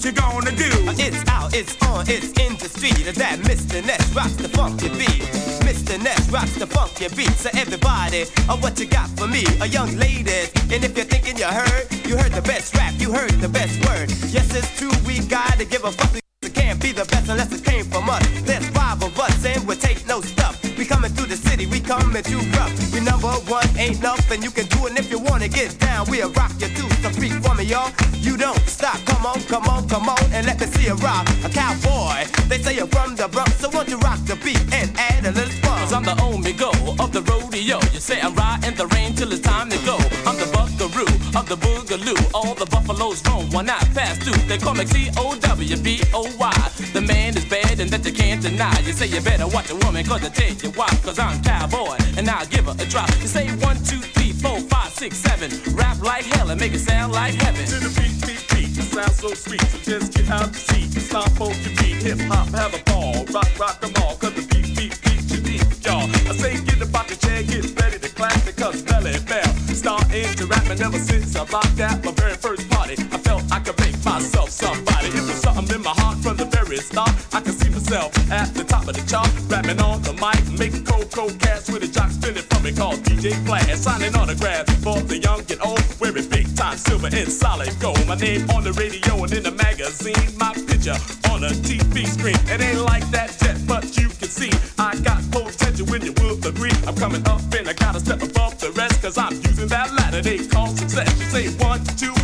You gonna do? It's out, it's on, it's in the street. That Mr. Ness rocks the funky beat. Mr. Ness rocks the funky beat. So everybody, uh, what you got for me? A young ladies. And if you're thinking you heard, you heard the best rap, you heard the best word. Yes, it's true, we gotta give a fuck. It can't be the best unless it came from us. Too rough. We number one, ain't nothing you can do. And if you wanna get down, we'll rock you too. So freak for me, y'all. You don't stop. Come on, come on, come on, and let me see you rock. A cowboy, they say you're from the Bronx, so won't you rock the beat and add a little fun? Cause I'm the omega of the rodeo. You say I'm riding the rain till buffaloes roam when I pass through. They call me C-O-W-B-O-Y. The man is bad and that you can't deny. You say you better watch a woman cause I tell you why. Cause I'm cowboy and I'll give her a try. You say one, two, three, four, five, six, seven. Rap like hell and make it sound like heaven. To the beat, beat, beat, it sounds so sweet. So just get out the seat, stomp on your feet, hip hop, have a ball, rock, rock 'em all. Cause the beat, beat, beat you deep, y'all. I say get the chair, get ready to clap because Melle Mel start into rapping ever since I rocked at my very first myself somebody. It was something in my heart from the very start. I could see myself at the top of the chart, rapping on the mic, making cold, cold cats with a jock spinning from me called DJ Flash. Signing autographs for the young and old, wearing big time silver and solid gold. My name on the radio and in the magazine, my picture on a TV screen. It ain't like that jet, but you can see I got potential when you will agree. I'm coming up and I gotta step above the rest, cause I'm using that ladder they call success. You say one, two,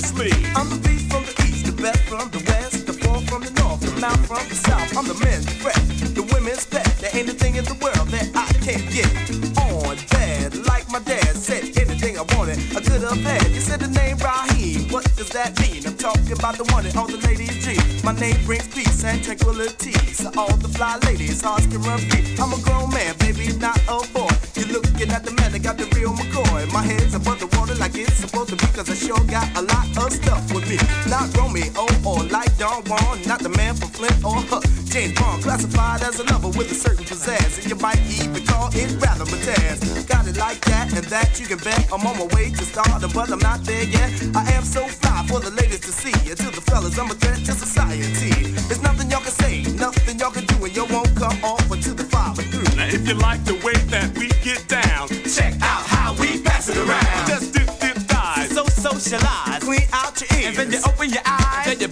so viciously. I'm the beast from the east, the best from the west, the four from the north, the mouth from the south. I'm the men's breath, the women's pet. There ain't a thing in the world that I can't get on bad. Like my dad said, anything I wanted, I could have had. You said the name Raheem, talking about the one that all the ladies dream. My name brings peace and tranquility. So all the fly ladies, hearts can run free. I'm a grown man, baby, not a boy. You're looking at the man that got the real McCoy. My head's above the water like it's supposed to be, cause I sure got a lot of stuff with me. Not Romeo or oh, oh, like Don Juan, not the man from Flint or huh, James Bond. Classified as a lover with a certain pizzazz. And you might even call it rather mataz. Got it like that and that you can bet. I'm on my way to stardom, but I'm not there yet. I am so fly for the ladies to see. And to the fellas, I'm a threat to society. There's nothing y'all can say, nothing y'all can do, and you won't come off until the follow through. Now if you like the way that we get down, check out how we pass it around. Just dip, dip, dive. So socialize, clean out your ears. And then you open your eyes. Then you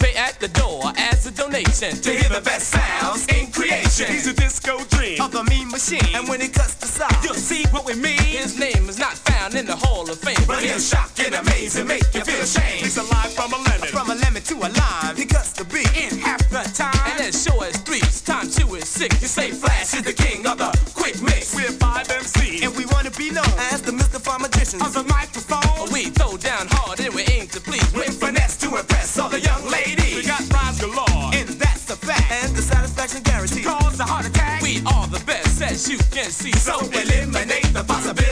donation to hear the best sounds in creation. He's a disco dream of a mean machine. And when he cuts the side, you'll see what we mean. His name is not found in the Hall of Fame, but he'll shock and amaze and make you feel ashamed. He's alive from a lemon, from a lemon to a lime. He cuts the beat in half the time, and as sure as threes times two is six. You say Flash is the king of the you can see. So eliminate the possibility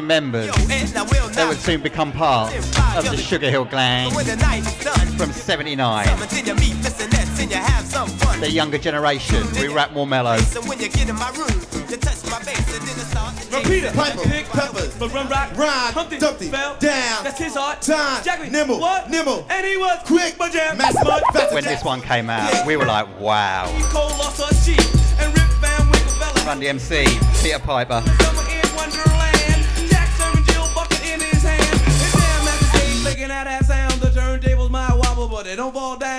With members, they would soon become part of the Sugar Hill Gang from 79. The younger generation, we rap more mellow. Repeat it. Piper, pick peppers, but run rock, rhyme, Humpty, Dumpty, fell. down, That's his art. time, Jackie, nimble, what? nimble, And he was quick, but jam, mass mud, faster When this one came out, we were like, wow. Cole lost her sheep, and Rip Van Winkle fell Run DMC, Peter Piper. They down.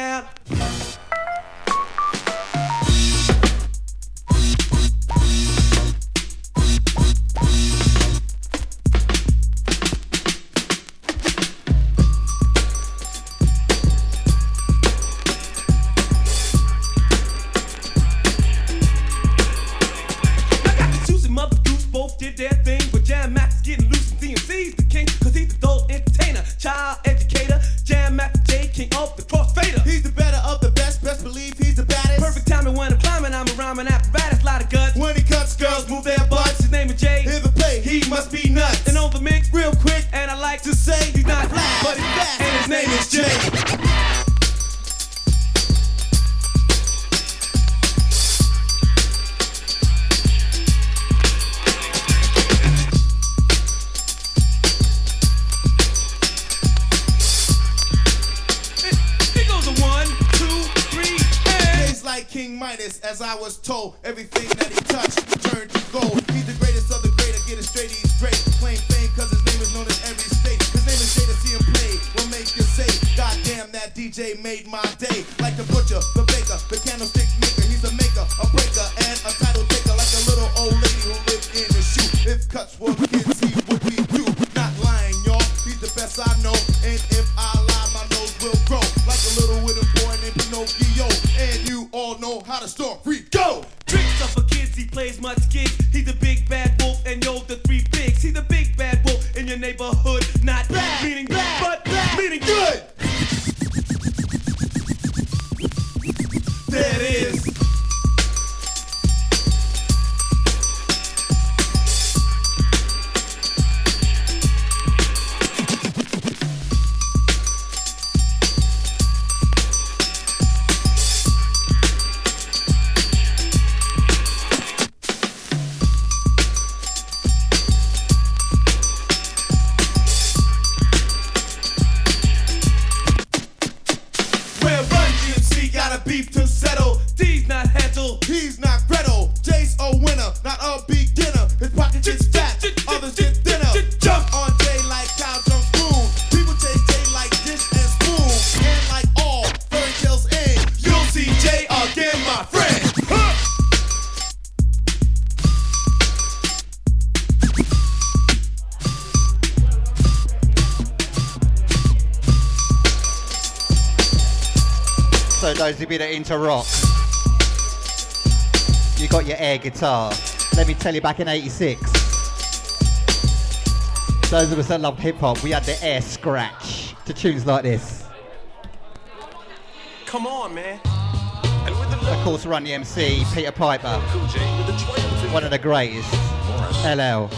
I was told, everything it into rock. You got your air guitar. Let me tell you, back in 86, those of us that loved hip hop, we had the air scratch to tunes like this. Come on, man. of course, Run DMC, Peter Piper, one of the greatest. LL,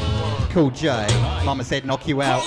Cool J, Mama said knock you out.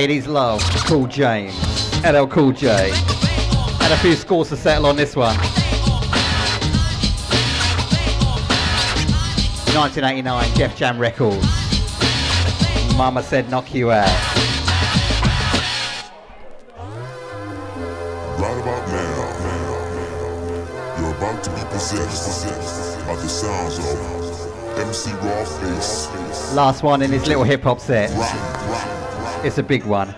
Ladies love Cool James, LL Cool J. And a few scores to settle on this one. 1989 Def Jam Records. Mama said knock you out. Right about now, you're about to be possessed by the sounds of MC Raw Face. Last one in his little hip hop set. It's a big one.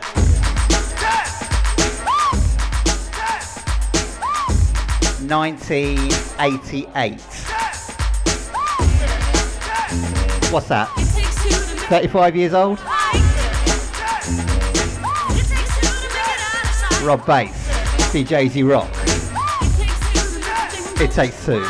Nineteen eighty-eight. What's that? Thirty-five years old. Rob Base, DJZ Rock. It takes two.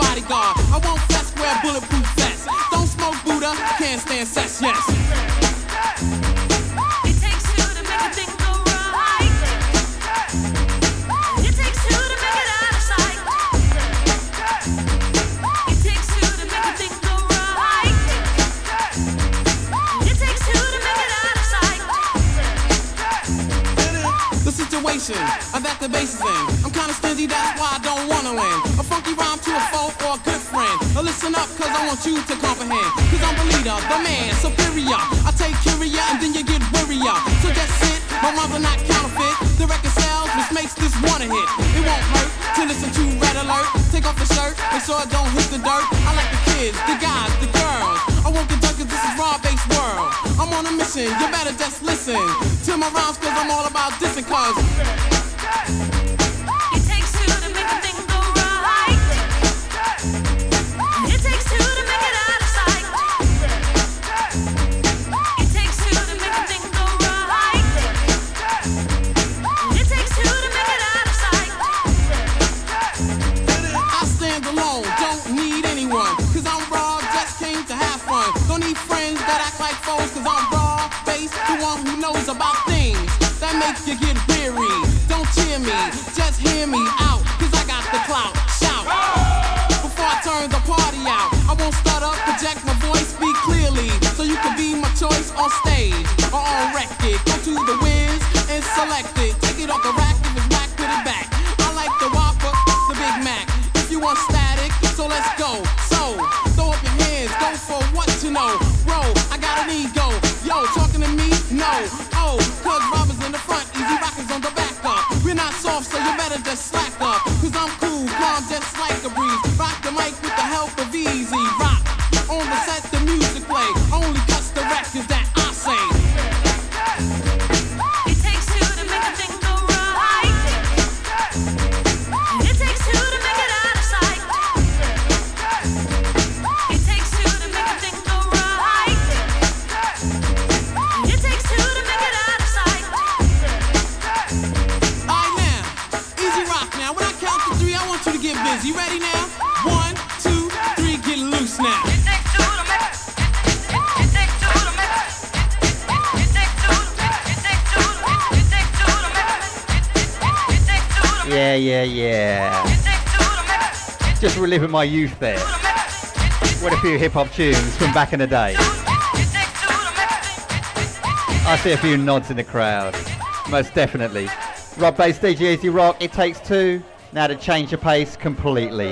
Bodyguard. I won't flex, wear bulletproof vest. Don't smoke Buddha, can't stand sex, yes. The situation that the bass is in. I'm kinda stingy, that's why I listen up, cause I want you to comprehend. Cause I'm the leader, the man, superior. I take curia and then you get wearier. So just sit, my rhymes are not counterfeit. The record sells, which makes this one a hit. It won't hurt to listen to Red Alert. Take off the shirt, make sure it don't hit the dirt. I like the kids, the guys, the girls. I won't get cause this is raw based world. I'm on a mission, you better just listen to my rhymes cause I'm all about dissing cause. That make you get weary. Don't cheer me, just hear me out, cause I got the clout. Shout! Before I turn the party out, I won't up, project my voice, speak clearly. So you can be my choice on stage or on record. Reliving my youth there. What a few hip hop tunes from back in the day. I see a few nods in the crowd. Most definitely. Rob Base, DJ E-Z Rock, it takes two. Now to change the pace completely.